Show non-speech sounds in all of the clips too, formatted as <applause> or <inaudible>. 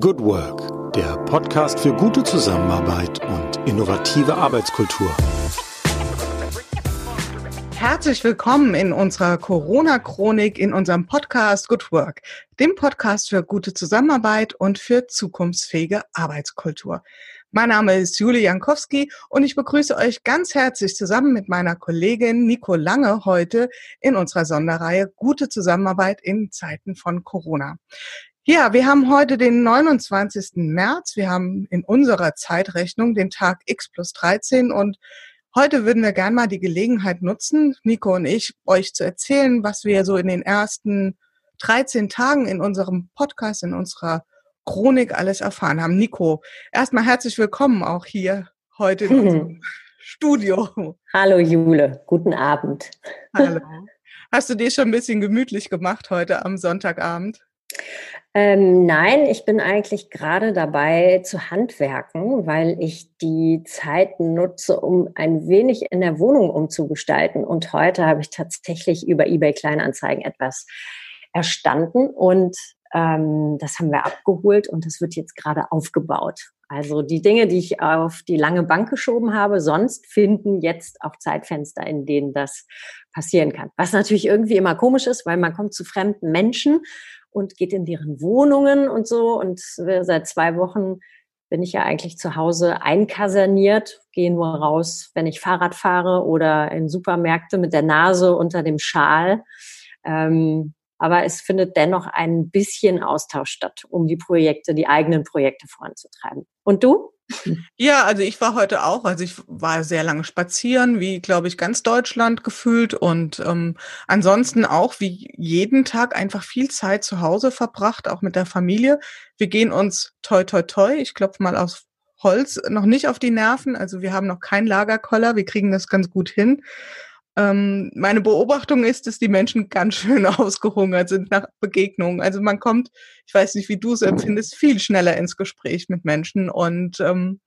Good Work, der Podcast für gute Zusammenarbeit und innovative Arbeitskultur. Herzlich willkommen in unserer Corona-Chronik in unserem Podcast Good Work, dem Podcast für gute Zusammenarbeit und für zukunftsfähige Arbeitskultur. Mein Name ist Julie Jankowski und ich begrüße euch ganz herzlich zusammen mit meiner Kollegin Nico Lange heute in unserer Sonderreihe Gute Zusammenarbeit in Zeiten von Corona. Ja, wir haben heute den 29. März. Wir haben in unserer Zeitrechnung den Tag X plus 13 und heute würden wir gerne mal die Gelegenheit nutzen, Nico und ich, euch zu erzählen, was wir so in den ersten 13 Tagen in unserem Podcast, in unserer Chronik alles erfahren haben. Nico, erstmal herzlich willkommen auch hier heute in unserem <laughs> Studio. Hallo Jule, guten Abend. Hallo. Hast du dir schon ein bisschen gemütlich gemacht heute am Sonntagabend? Ähm, nein, ich bin eigentlich gerade dabei zu handwerken, weil ich die Zeit nutze, um ein wenig in der Wohnung umzugestalten. Und heute habe ich tatsächlich über eBay Kleinanzeigen etwas erstanden und ähm, das haben wir abgeholt und das wird jetzt gerade aufgebaut. Also die Dinge, die ich auf die lange Bank geschoben habe, sonst finden jetzt auch Zeitfenster, in denen das passieren kann. Was natürlich irgendwie immer komisch ist, weil man kommt zu fremden Menschen und geht in deren Wohnungen und so. Und seit zwei Wochen bin ich ja eigentlich zu Hause einkaserniert, gehe nur raus, wenn ich Fahrrad fahre oder in Supermärkte mit der Nase unter dem Schal. Ähm, aber es findet dennoch ein bisschen Austausch statt, um die Projekte, die eigenen Projekte voranzutreiben. Und du? Ja, also ich war heute auch, also ich war sehr lange spazieren, wie glaube ich ganz Deutschland gefühlt und ähm, ansonsten auch wie jeden Tag einfach viel Zeit zu Hause verbracht, auch mit der Familie. Wir gehen uns toi toi toi, ich klopfe mal aus Holz, noch nicht auf die Nerven, also wir haben noch keinen Lagerkoller, wir kriegen das ganz gut hin. Ähm, meine Beobachtung ist, dass die Menschen ganz schön <laughs> ausgehungert sind nach Begegnungen. Also man kommt, ich weiß nicht, wie du es empfindest, viel schneller ins Gespräch mit Menschen und ähm,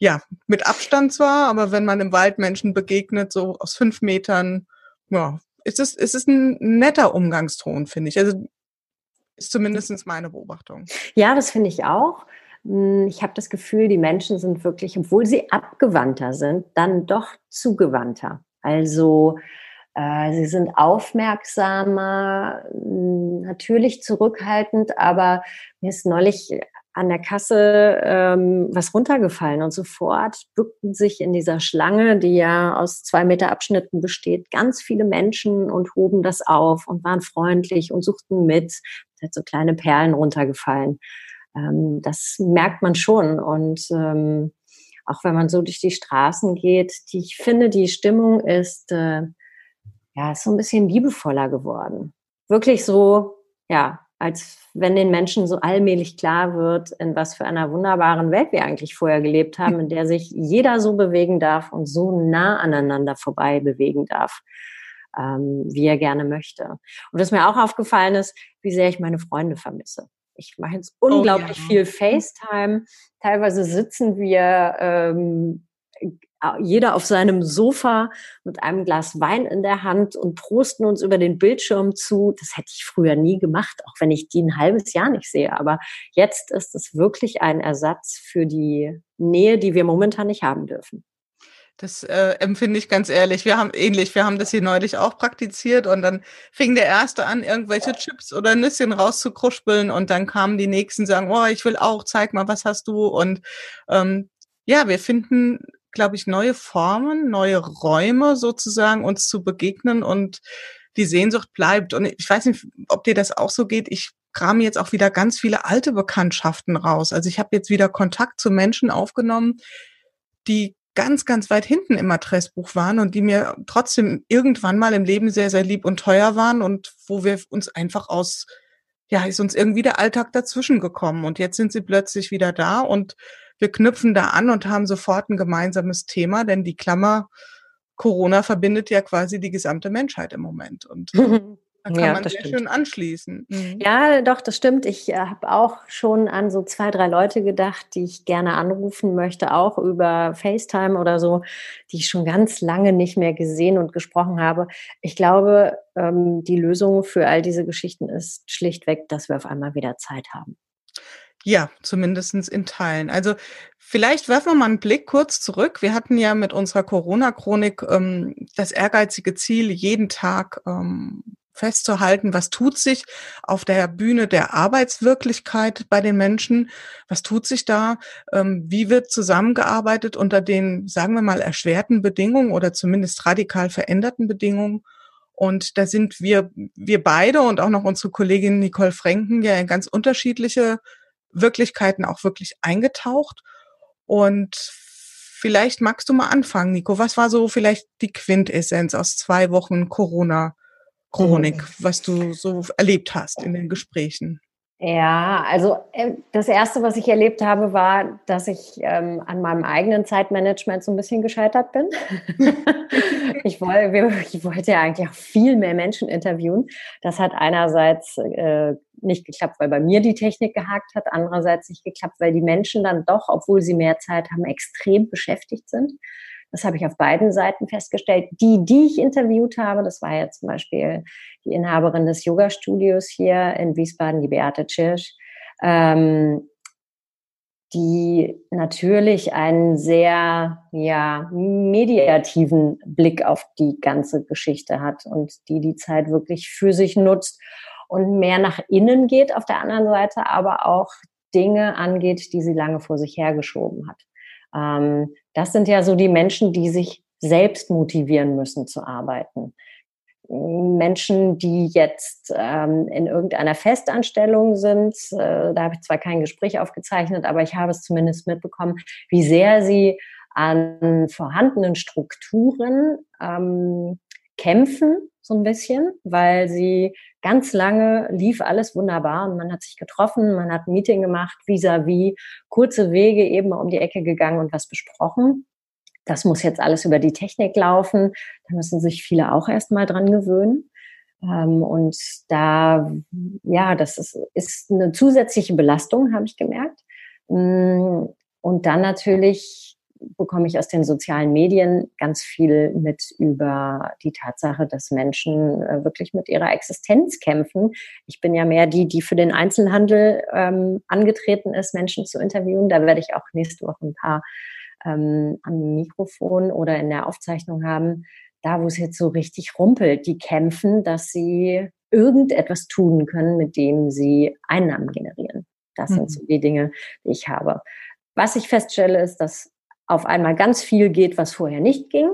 ja, mit Abstand zwar, aber wenn man im Wald Menschen begegnet, so aus fünf Metern, ja, ist es, ist es ein netter Umgangston, finde ich. Also ist zumindest meine Beobachtung. Ja, das finde ich auch. Hm, ich habe das Gefühl, die Menschen sind wirklich, obwohl sie abgewandter sind, dann doch zugewandter. Also äh, sie sind aufmerksamer, hm, natürlich zurückhaltend, aber mir ist neulich an der Kasse ähm, was runtergefallen und sofort bückten sich in dieser Schlange, die ja aus zwei Meter Abschnitten besteht, ganz viele Menschen und hoben das auf und waren freundlich und suchten mit. Da sind so kleine Perlen runtergefallen. Ähm, das merkt man schon und ähm, auch wenn man so durch die Straßen geht, die, ich finde, die Stimmung ist, äh, ja, ist so ein bisschen liebevoller geworden. Wirklich so, ja, als wenn den Menschen so allmählich klar wird, in was für einer wunderbaren Welt wir eigentlich vorher gelebt haben, in der sich jeder so bewegen darf und so nah aneinander vorbei bewegen darf, ähm, wie er gerne möchte. Und was mir auch aufgefallen ist, wie sehr ich meine Freunde vermisse. Ich mache jetzt unglaublich oh, ja. viel FaceTime. Teilweise sitzen wir ähm, jeder auf seinem Sofa mit einem Glas Wein in der Hand und prosten uns über den Bildschirm zu. Das hätte ich früher nie gemacht, auch wenn ich die ein halbes Jahr nicht sehe. Aber jetzt ist es wirklich ein Ersatz für die Nähe, die wir momentan nicht haben dürfen. Das äh, empfinde ich ganz ehrlich. Wir haben ähnlich, wir haben das hier neulich auch praktiziert und dann fing der Erste an, irgendwelche Chips oder Nüsschen rauszukruspeln und dann kamen die Nächsten, sagen, oh, ich will auch, zeig mal, was hast du? Und ähm, ja, wir finden, glaube ich, neue Formen, neue Räume sozusagen, uns zu begegnen und die Sehnsucht bleibt. Und ich weiß nicht, ob dir das auch so geht. Ich kram jetzt auch wieder ganz viele alte Bekanntschaften raus. Also ich habe jetzt wieder Kontakt zu Menschen aufgenommen, die ganz, ganz weit hinten im Adressbuch waren und die mir trotzdem irgendwann mal im Leben sehr, sehr lieb und teuer waren und wo wir uns einfach aus, ja, ist uns irgendwie der Alltag dazwischen gekommen. Und jetzt sind sie plötzlich wieder da und wir knüpfen da an und haben sofort ein gemeinsames Thema, denn die Klammer Corona verbindet ja quasi die gesamte Menschheit im Moment. Und <laughs> Da kann ja, man sehr stimmt. schön anschließen. Mhm. Ja, doch, das stimmt. Ich äh, habe auch schon an so zwei, drei Leute gedacht, die ich gerne anrufen möchte, auch über FaceTime oder so, die ich schon ganz lange nicht mehr gesehen und gesprochen habe. Ich glaube, ähm, die Lösung für all diese Geschichten ist schlichtweg, dass wir auf einmal wieder Zeit haben. Ja, zumindestens in Teilen. Also vielleicht werfen wir mal einen Blick kurz zurück. Wir hatten ja mit unserer Corona-Chronik ähm, das ehrgeizige Ziel, jeden Tag ähm, festzuhalten, was tut sich auf der Bühne der Arbeitswirklichkeit bei den Menschen, was tut sich da, ähm, wie wird zusammengearbeitet unter den, sagen wir mal, erschwerten Bedingungen oder zumindest radikal veränderten Bedingungen. Und da sind wir, wir beide und auch noch unsere Kollegin Nicole Franken ja in ganz unterschiedliche Wirklichkeiten auch wirklich eingetaucht. Und vielleicht magst du mal anfangen, Nico. Was war so vielleicht die Quintessenz aus zwei Wochen Corona-Chronik, mhm. was du so erlebt hast in den Gesprächen? Ja, also äh, das Erste, was ich erlebt habe, war, dass ich ähm, an meinem eigenen Zeitmanagement so ein bisschen gescheitert bin. <laughs> ich, wollte, ich wollte ja eigentlich auch viel mehr Menschen interviewen. Das hat einerseits äh, nicht geklappt, weil bei mir die Technik gehakt hat, andererseits nicht geklappt, weil die Menschen dann doch, obwohl sie mehr Zeit haben, extrem beschäftigt sind. Das habe ich auf beiden Seiten festgestellt. Die, die ich interviewt habe, das war ja zum Beispiel die Inhaberin des Yoga-Studios hier in Wiesbaden, die Beate Tschirsch, ähm, die natürlich einen sehr ja, mediativen Blick auf die ganze Geschichte hat und die die Zeit wirklich für sich nutzt und mehr nach innen geht auf der anderen Seite, aber auch Dinge angeht, die sie lange vor sich hergeschoben hat. Ähm, das sind ja so die Menschen, die sich selbst motivieren müssen zu arbeiten. Menschen, die jetzt ähm, in irgendeiner Festanstellung sind, äh, da habe ich zwar kein Gespräch aufgezeichnet, aber ich habe es zumindest mitbekommen, wie sehr sie an vorhandenen Strukturen ähm, kämpfen, so ein bisschen, weil sie ganz lange lief alles wunderbar und man hat sich getroffen, man hat ein Meeting gemacht, vis-à-vis, -vis, kurze Wege eben um die Ecke gegangen und was besprochen. Das muss jetzt alles über die Technik laufen. Da müssen sich viele auch erstmal dran gewöhnen. Ähm, und da, ja, das ist, ist eine zusätzliche Belastung, habe ich gemerkt. Mm, und dann natürlich bekomme ich aus den sozialen Medien ganz viel mit über die Tatsache, dass Menschen äh, wirklich mit ihrer Existenz kämpfen. Ich bin ja mehr die, die für den Einzelhandel ähm, angetreten ist, Menschen zu interviewen. Da werde ich auch nächste Woche ein paar ähm, am Mikrofon oder in der Aufzeichnung haben. Da, wo es jetzt so richtig rumpelt, die kämpfen, dass sie irgendetwas tun können, mit dem sie Einnahmen generieren. Das mhm. sind so die Dinge, die ich habe. Was ich feststelle, ist, dass auf einmal ganz viel geht, was vorher nicht ging.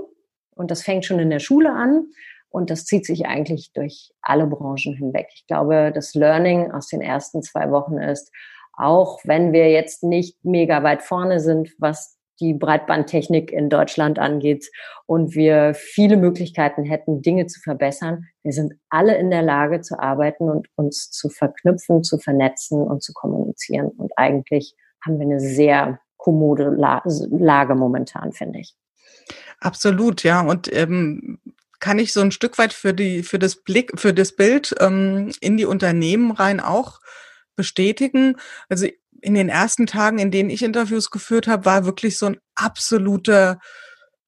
Und das fängt schon in der Schule an. Und das zieht sich eigentlich durch alle Branchen hinweg. Ich glaube, das Learning aus den ersten zwei Wochen ist, auch wenn wir jetzt nicht mega weit vorne sind, was die Breitbandtechnik in Deutschland angeht und wir viele Möglichkeiten hätten, Dinge zu verbessern. Wir sind alle in der Lage zu arbeiten und uns zu verknüpfen, zu vernetzen und zu kommunizieren. Und eigentlich haben wir eine sehr kommode Lage momentan, finde ich. Absolut, ja. Und ähm, kann ich so ein Stück weit für die, für das Blick, für das Bild ähm, in die Unternehmen rein auch bestätigen. Also in den ersten Tagen, in denen ich Interviews geführt habe, war wirklich so ein absoluter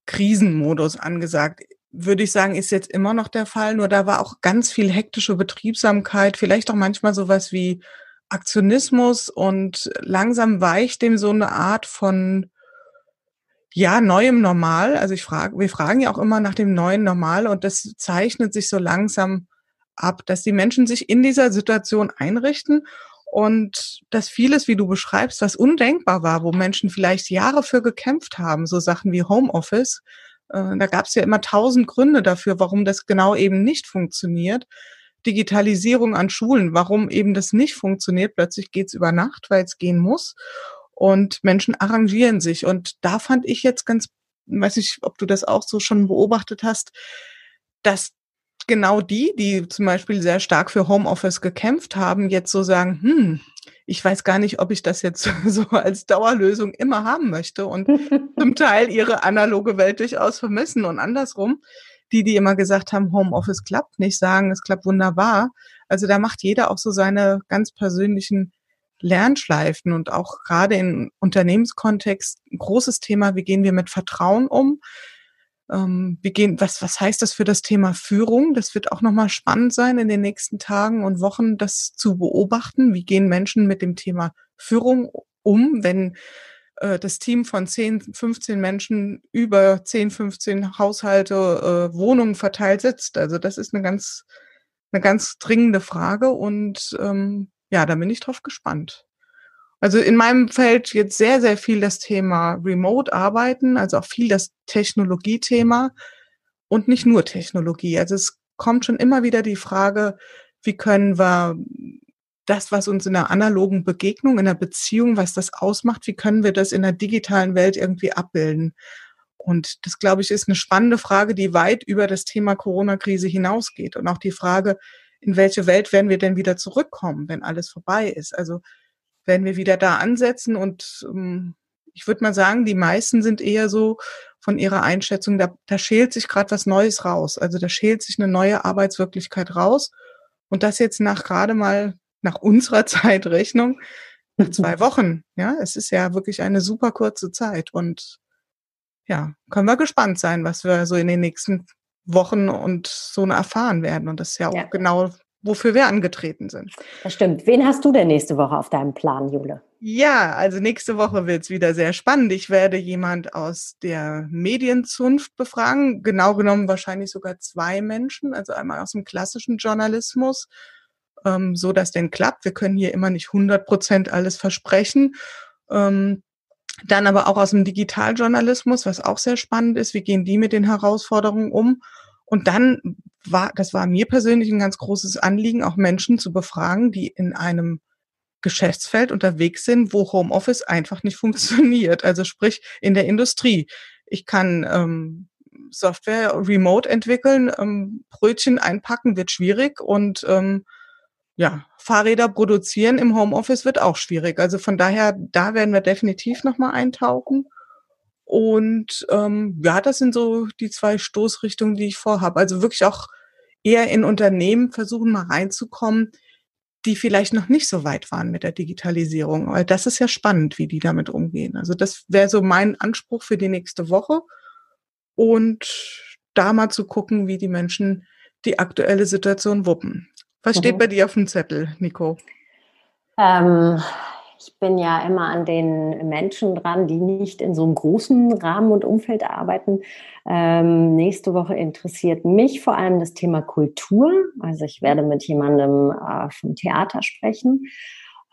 Krisenmodus angesagt. Würde ich sagen, ist jetzt immer noch der Fall. Nur da war auch ganz viel hektische Betriebsamkeit, vielleicht auch manchmal sowas wie Aktionismus und langsam weicht dem so eine Art von ja, neuem Normal. Also ich frage, wir fragen ja auch immer nach dem neuen Normal und das zeichnet sich so langsam ab, dass die Menschen sich in dieser Situation einrichten und dass vieles, wie du beschreibst, was undenkbar war, wo Menschen vielleicht Jahre für gekämpft haben, so Sachen wie Homeoffice, äh, da gab es ja immer tausend Gründe dafür, warum das genau eben nicht funktioniert. Digitalisierung an Schulen, warum eben das nicht funktioniert. Plötzlich geht's über Nacht, weil es gehen muss. Und Menschen arrangieren sich. Und da fand ich jetzt ganz, weiß nicht, ob du das auch so schon beobachtet hast, dass genau die, die zum Beispiel sehr stark für Homeoffice gekämpft haben, jetzt so sagen, hm, ich weiß gar nicht, ob ich das jetzt <laughs> so als Dauerlösung immer haben möchte und <laughs> zum Teil ihre analoge Welt durchaus vermissen und andersrum die, die immer gesagt haben, Homeoffice klappt nicht, sagen, es klappt wunderbar. Also da macht jeder auch so seine ganz persönlichen Lernschleifen und auch gerade im Unternehmenskontext ein großes Thema, wie gehen wir mit Vertrauen um? Ähm, wie gehen, was, was heißt das für das Thema Führung? Das wird auch nochmal spannend sein in den nächsten Tagen und Wochen, das zu beobachten. Wie gehen Menschen mit dem Thema Führung um, wenn äh, das Team von 10, 15 Menschen über 10, 15 Haushalte, äh, Wohnungen verteilt sitzt. Also das ist eine ganz, eine ganz dringende Frage und ähm, ja, da bin ich drauf gespannt. Also in meinem Feld jetzt sehr, sehr viel das Thema Remote-Arbeiten, also auch viel das Technologiethema und nicht nur Technologie. Also es kommt schon immer wieder die Frage, wie können wir das, was uns in der analogen Begegnung, in der Beziehung, was das ausmacht, wie können wir das in der digitalen Welt irgendwie abbilden? Und das, glaube ich, ist eine spannende Frage, die weit über das Thema Corona-Krise hinausgeht. Und auch die Frage, in welche Welt werden wir denn wieder zurückkommen, wenn alles vorbei ist? Also werden wir wieder da ansetzen und ähm, ich würde mal sagen, die meisten sind eher so von ihrer Einschätzung, da, da schält sich gerade was Neues raus. Also da schält sich eine neue Arbeitswirklichkeit raus. Und das jetzt nach gerade mal nach unserer <laughs> Zeitrechnung nach zwei Wochen. Ja, es ist ja wirklich eine super kurze Zeit und ja, können wir gespannt sein, was wir so in den nächsten Wochen und so erfahren werden. Und das ist ja auch ja. genau, wofür wir angetreten sind. Das stimmt. Wen hast du denn nächste Woche auf deinem Plan, Jule? Ja, also nächste Woche wird es wieder sehr spannend. Ich werde jemand aus der Medienzunft befragen. Genau genommen wahrscheinlich sogar zwei Menschen. Also einmal aus dem klassischen Journalismus ähm, so dass denn klappt. Wir können hier immer nicht 100 Prozent alles versprechen. Ähm, dann aber auch aus dem Digitaljournalismus, was auch sehr spannend ist. Wie gehen die mit den Herausforderungen um? Und dann war, das war mir persönlich ein ganz großes Anliegen, auch Menschen zu befragen, die in einem Geschäftsfeld unterwegs sind, wo Homeoffice einfach nicht <laughs> funktioniert. Also sprich in der Industrie. Ich kann ähm, Software remote entwickeln, ähm, Brötchen einpacken wird schwierig und ähm, ja, Fahrräder produzieren im Homeoffice wird auch schwierig. Also von daher, da werden wir definitiv nochmal eintauchen. Und ähm, ja, das sind so die zwei Stoßrichtungen, die ich vorhabe. Also wirklich auch eher in Unternehmen versuchen mal reinzukommen, die vielleicht noch nicht so weit waren mit der Digitalisierung. Weil das ist ja spannend, wie die damit umgehen. Also das wäre so mein Anspruch für die nächste Woche. Und da mal zu gucken, wie die Menschen die aktuelle Situation wuppen. Was steht mhm. bei dir auf dem Zettel, Nico? Ähm, ich bin ja immer an den Menschen dran, die nicht in so einem großen Rahmen und Umfeld arbeiten. Ähm, nächste Woche interessiert mich vor allem das Thema Kultur. Also ich werde mit jemandem äh, vom Theater sprechen.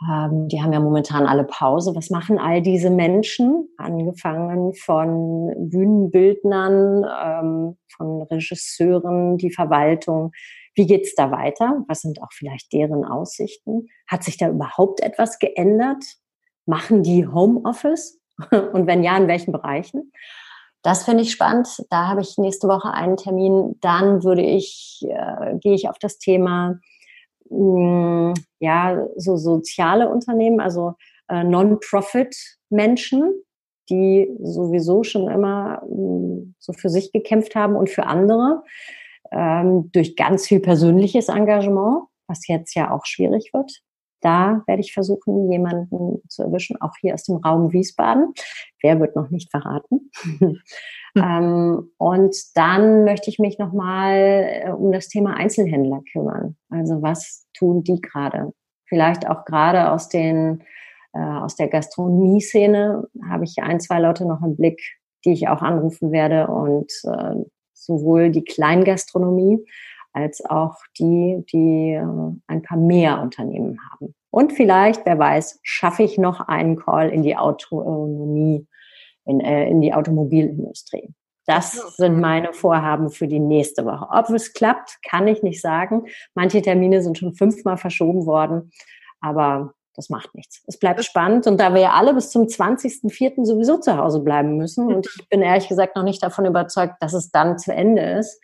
Ähm, die haben ja momentan alle Pause. Was machen all diese Menschen? Angefangen von Bühnenbildnern, ähm, von Regisseuren, die Verwaltung, wie geht's da weiter? Was sind auch vielleicht deren Aussichten? Hat sich da überhaupt etwas geändert? Machen die Homeoffice? <laughs> Und wenn ja, in welchen Bereichen? Das finde ich spannend. Da habe ich nächste Woche einen Termin. Dann würde ich, äh, gehe ich auf das Thema, mh, mm, ja, so soziale Unternehmen, also äh, Non-Profit-Menschen, die sowieso schon immer mh, mm, so für sich gekämpft haben und für andere ähm, durch ganz viel persönliches Engagement, was jetzt ja auch schwierig wird. Da werde ich versuchen, jemanden zu erwischen, auch hier aus dem Raum Wiesbaden. Wer wird noch nicht verraten? Hm. <laughs> ähm, und dann möchte ich mich nochmal äh, um das Thema Einzelhändler kümmern. Also was tun die gerade? Vielleicht auch gerade aus den äh, aus der Gastronomie-Szene habe ich ein, zwei Leute noch im Blick, die ich auch anrufen werde und äh, sowohl die Kleingastronomie als auch die, die äh, ein paar mehr Unternehmen haben. Und vielleicht, wer weiß, schaffe ich noch einen Call in die Autonomie, in, äh, in die Automobilindustrie. Das sind meine Vorhaben für die nächste Woche. Ob es klappt, kann ich nicht sagen. Manche Termine sind schon fünfmal verschoben worden, aber das macht nichts. Es bleibt spannend und da wir ja alle bis zum 20.04. sowieso zu Hause bleiben müssen <laughs> und ich bin ehrlich gesagt noch nicht davon überzeugt, dass es dann zu Ende ist,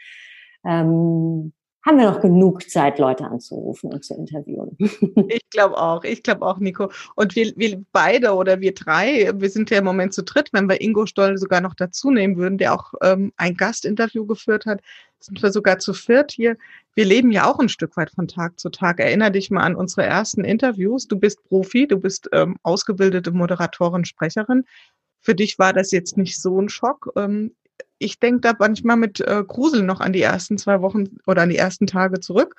ähm, haben wir noch genug Zeit, Leute anzurufen und zu interviewen. <laughs> Ich glaube auch, ich glaube auch, Nico. Und wir, wir beide oder wir drei, wir sind ja im Moment zu dritt, wenn wir Ingo Stoll sogar noch dazu nehmen würden, der auch ähm, ein Gastinterview geführt hat, sind wir sogar zu viert hier. Wir leben ja auch ein Stück weit von Tag zu Tag. Erinner dich mal an unsere ersten Interviews. Du bist Profi, du bist ähm, ausgebildete Moderatorin, Sprecherin. Für dich war das jetzt nicht so ein Schock. Ähm, ich denke da manchmal mit äh, Grusel noch an die ersten zwei Wochen oder an die ersten Tage zurück.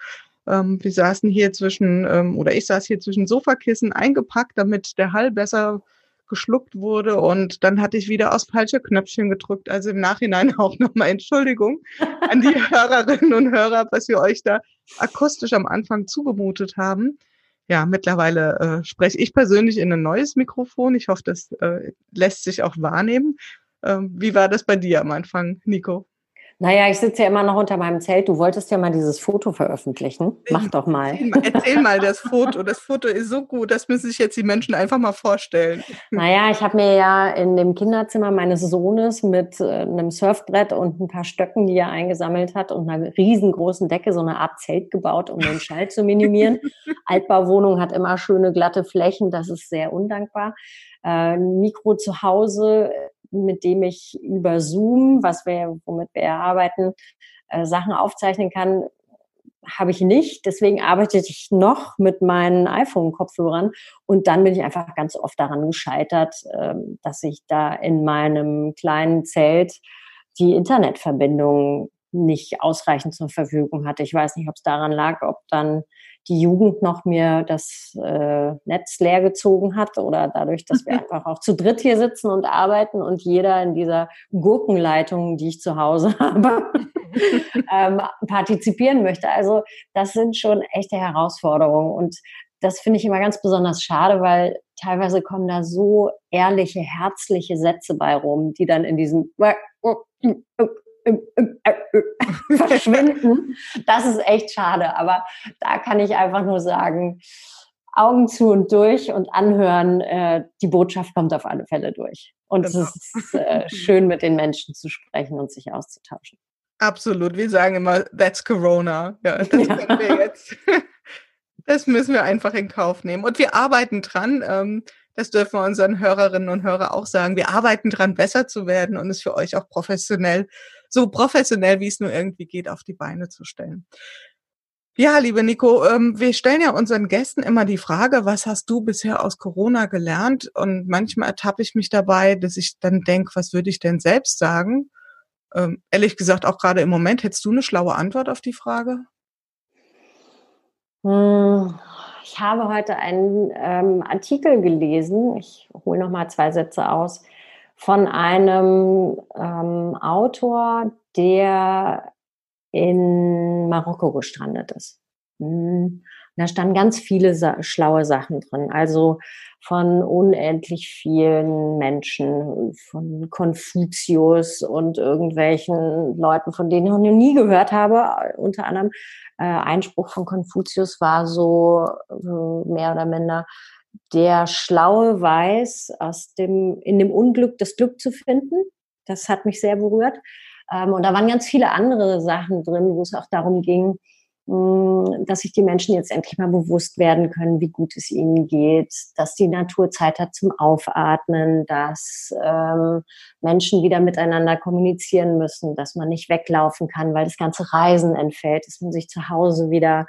Ähm, wir saßen hier zwischen, ähm, oder ich saß hier zwischen Sofakissen eingepackt, damit der Hall besser geschluckt wurde und dann hatte ich wieder aus falsche Knöpfchen gedrückt. Also im Nachhinein <laughs> auch nochmal Entschuldigung an die <laughs> Hörerinnen und Hörer, was wir euch da akustisch am Anfang zugemutet haben. Ja, mittlerweile äh, spreche ich persönlich in ein neues Mikrofon. Ich hoffe, das äh, lässt sich auch wahrnehmen. Ähm, wie war das bei dir am Anfang, Nico? Naja, ich sitze ja immer noch unter meinem Zelt. Du wolltest ja mal dieses Foto veröffentlichen. Mach doch mal. Erzähl mal, das <laughs> Foto. Das Foto ist so gut, das müssen sich jetzt die Menschen einfach mal vorstellen. Naja, ich habe mir ja in dem Kinderzimmer meines Sohnes mit äh, einem Surfbrett und ein paar Stöcken, die er eingesammelt hat, und einer riesengroßen Decke so eine Art Zelt gebaut, um den Schall zu minimieren. <laughs> Altbauwohnung hat immer schöne glatte Flächen, das ist sehr undankbar. Äh, Mikro zu Hause mit dem ich über Zoom, was wir, womit wir arbeiten, äh, Sachen aufzeichnen kann, habe ich nicht. Deswegen arbeite ich noch mit meinen iPhone-Kopfhörern. Und dann bin ich einfach ganz oft daran gescheitert, äh, dass ich da in meinem kleinen Zelt die Internetverbindung nicht ausreichend zur Verfügung hatte. Ich weiß nicht, ob es daran lag, ob dann die Jugend noch mir das äh, Netz leer gezogen hat oder dadurch, dass wir <laughs> einfach auch zu dritt hier sitzen und arbeiten und jeder in dieser Gurkenleitung, die ich zu Hause <laughs> habe, ähm, partizipieren möchte. Also das sind schon echte Herausforderungen und das finde ich immer ganz besonders schade, weil teilweise kommen da so ehrliche, herzliche Sätze bei rum, die dann in diesem <laughs> verschwinden. Das ist echt schade. Aber da kann ich einfach nur sagen, Augen zu und durch und anhören, äh, die Botschaft kommt auf alle Fälle durch. Und genau. es ist äh, <laughs> schön, mit den Menschen zu sprechen und sich auszutauschen. Absolut. Wir sagen immer, that's Corona. Ja, das ja. wir jetzt. <laughs> Das müssen wir einfach in Kauf nehmen. Und wir arbeiten dran. Ähm, das dürfen wir unseren Hörerinnen und Hörern auch sagen. Wir arbeiten dran, besser zu werden und es für euch auch professionell so professionell, wie es nur irgendwie geht, auf die Beine zu stellen. Ja, liebe Nico, ähm, wir stellen ja unseren Gästen immer die Frage, was hast du bisher aus Corona gelernt? Und manchmal ertappe ich mich dabei, dass ich dann denke, was würde ich denn selbst sagen? Ähm, ehrlich gesagt, auch gerade im Moment, hättest du eine schlaue Antwort auf die Frage? Hm, ich habe heute einen ähm, Artikel gelesen. Ich hole noch mal zwei Sätze aus von einem ähm, Autor, der in Marokko gestrandet ist. Hm. Da standen ganz viele sa schlaue Sachen drin. Also von unendlich vielen Menschen, von Konfuzius und irgendwelchen Leuten, von denen ich noch nie gehört habe. Unter anderem äh, Einspruch von Konfuzius war so, so mehr oder minder, der Schlaue weiß, aus dem, in dem Unglück das Glück zu finden. Das hat mich sehr berührt. Ähm, und da waren ganz viele andere Sachen drin, wo es auch darum ging, mm, dass sich die Menschen jetzt endlich mal bewusst werden können, wie gut es ihnen geht, dass die Natur Zeit hat zum Aufatmen, dass ähm, Menschen wieder miteinander kommunizieren müssen, dass man nicht weglaufen kann, weil das ganze Reisen entfällt, dass man sich zu Hause wieder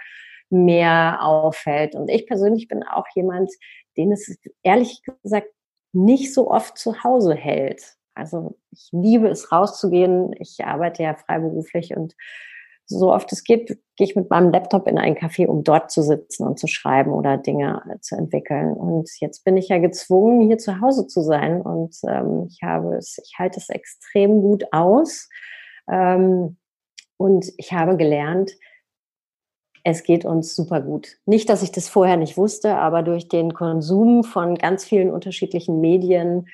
mehr auffällt. Und ich persönlich bin auch jemand, den es ehrlich gesagt nicht so oft zu Hause hält. Also ich liebe es rauszugehen. Ich arbeite ja freiberuflich und so oft es geht, gehe ich mit meinem Laptop in ein Café, um dort zu sitzen und zu schreiben oder Dinge zu entwickeln. Und jetzt bin ich ja gezwungen, hier zu Hause zu sein. Und ähm, ich habe es, ich halte es extrem gut aus. Ähm, und ich habe gelernt, es geht uns super gut. Nicht, dass ich das vorher nicht wusste, aber durch den Konsum von ganz vielen unterschiedlichen Medien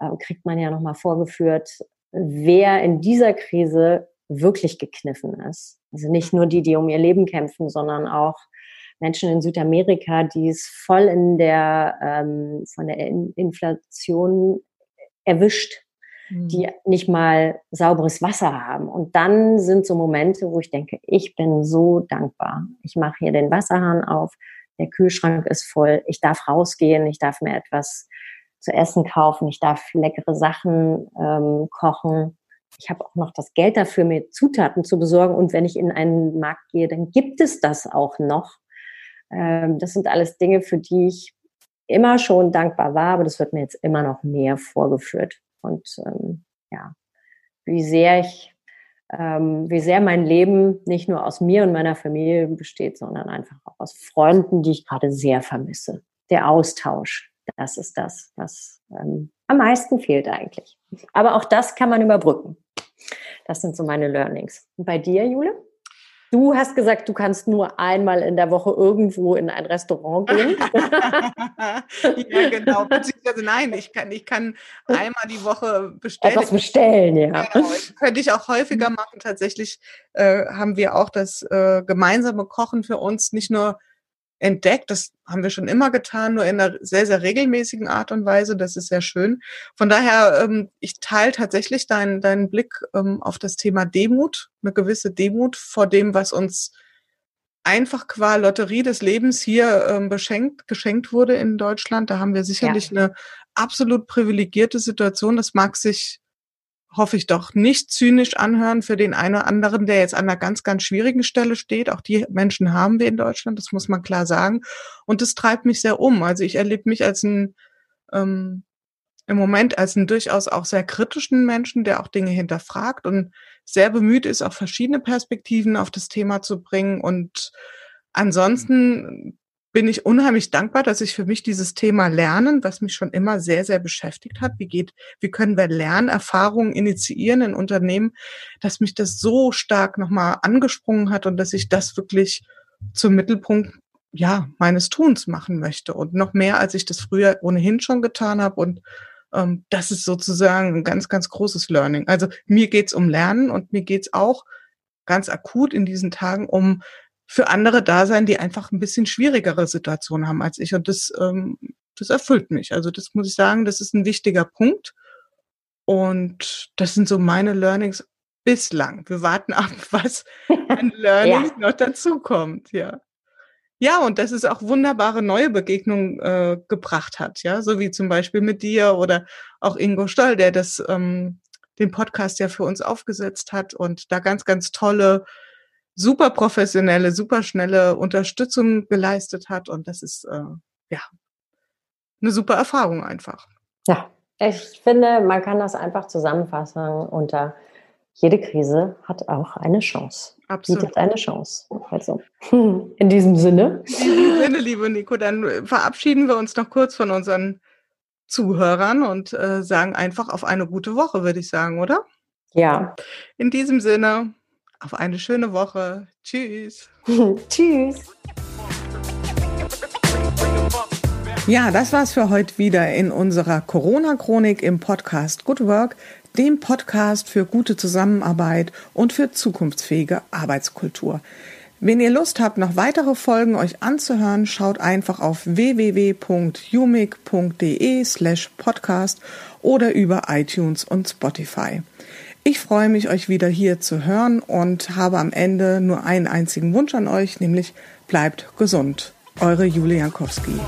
äh, kriegt man ja nochmal vorgeführt, wer in dieser Krise wirklich gekniffen ist. Also nicht nur die, die um ihr Leben kämpfen, sondern auch Menschen in Südamerika, die es voll in der ähm, von der Inflation erwischt die mhm. nicht mal sauberes Wasser haben. Und dann sind so Momente, wo ich denke, ich bin so dankbar. Ich mache hier den Wasserhahn auf, der Kühlschrank ist voll, ich darf rausgehen, ich darf mir etwas zu essen kaufen, ich darf leckere Sachen ähm, kochen. Ich habe auch noch das Geld dafür, mir Zutaten zu besorgen. Und wenn ich in einen Markt gehe, dann gibt es das auch noch. Ähm, das sind alles Dinge, für die ich immer schon dankbar war, aber das wird mir jetzt immer noch mehr vorgeführt. Und ähm, ja, wie sehr ich ähm, wie sehr mein Leben nicht nur aus mir und meiner Familie besteht, sondern einfach auch aus Freunden, die ich gerade sehr vermisse. Der Austausch, das ist das, was ähm, am meisten fehlt eigentlich. Aber auch das kann man überbrücken. Das sind so meine Learnings. Und bei dir, Jule? Du hast gesagt, du kannst nur einmal in der Woche irgendwo in ein Restaurant gehen. <laughs> ja, genau. Beziehungsweise nein, ich kann, ich kann einmal die Woche bestellen. Etwas bestellen, ja. Genau. Könnte ich auch häufiger machen. Tatsächlich äh, haben wir auch das äh, gemeinsame Kochen für uns nicht nur entdeckt. Das haben wir schon immer getan, nur in einer sehr, sehr regelmäßigen Art und Weise. Das ist sehr schön. Von daher, ähm, ich teile tatsächlich deinen, deinen Blick ähm, auf das Thema Demut, eine gewisse Demut vor dem, was uns einfach qua Lotterie des Lebens hier ähm, beschenkt, geschenkt wurde in Deutschland. Da haben wir sicherlich ja. eine absolut privilegierte Situation. Das mag sich hoffe ich doch, nicht zynisch anhören für den einen oder anderen, der jetzt an einer ganz, ganz schwierigen Stelle steht. Auch die Menschen haben wir in Deutschland, das muss man klar sagen. Und das treibt mich sehr um. Also ich erlebe mich als ein, ähm, im Moment als einen durchaus auch sehr kritischen Menschen, der auch Dinge hinterfragt und sehr bemüht ist, auch verschiedene Perspektiven auf das Thema zu bringen. Und ansonsten bin ich unheimlich dankbar, dass ich für mich dieses Thema Lernen, was mich schon immer sehr, sehr beschäftigt hat, wie geht, wie können wir Lernerfahrungen initiieren in Unternehmen, dass mich das so stark nochmal angesprungen hat und dass ich das wirklich zum Mittelpunkt ja, meines Tuns machen möchte und noch mehr, als ich das früher ohnehin schon getan habe. Und ähm, das ist sozusagen ein ganz, ganz großes Learning. Also mir geht's um Lernen und mir geht's auch ganz akut in diesen Tagen um für andere da sein, die einfach ein bisschen schwierigere Situationen haben als ich. Und das, ähm, das erfüllt mich. Also das muss ich sagen, das ist ein wichtiger Punkt. Und das sind so meine Learnings bislang. Wir warten ab, <laughs> was an <laughs> Learnings ja. noch dazukommt, ja. Ja, und dass es auch wunderbare neue Begegnungen äh, gebracht hat, ja, so wie zum Beispiel mit dir oder auch Ingo Stoll, der das ähm, den Podcast ja für uns aufgesetzt hat und da ganz, ganz tolle super professionelle, super schnelle Unterstützung geleistet hat. Und das ist äh, ja eine super Erfahrung einfach. Ja, ich finde, man kann das einfach zusammenfassen unter jede Krise hat auch eine Chance. Absolut. Bietet eine Chance. Also <laughs> in diesem Sinne. In diesem Sinne, liebe Nico, dann verabschieden wir uns noch kurz von unseren Zuhörern und äh, sagen einfach auf eine gute Woche, würde ich sagen, oder? Ja. In diesem Sinne, auf eine schöne Woche. Tschüss. <laughs> Tschüss. Ja, das war's für heute wieder in unserer Corona-Chronik im Podcast Good Work, dem Podcast für gute Zusammenarbeit und für zukunftsfähige Arbeitskultur. Wenn ihr Lust habt, noch weitere Folgen euch anzuhören, schaut einfach auf www.umic.de slash podcast oder über iTunes und Spotify. Ich freue mich, euch wieder hier zu hören und habe am Ende nur einen einzigen Wunsch an euch, nämlich bleibt gesund. Eure Julia Jankowski.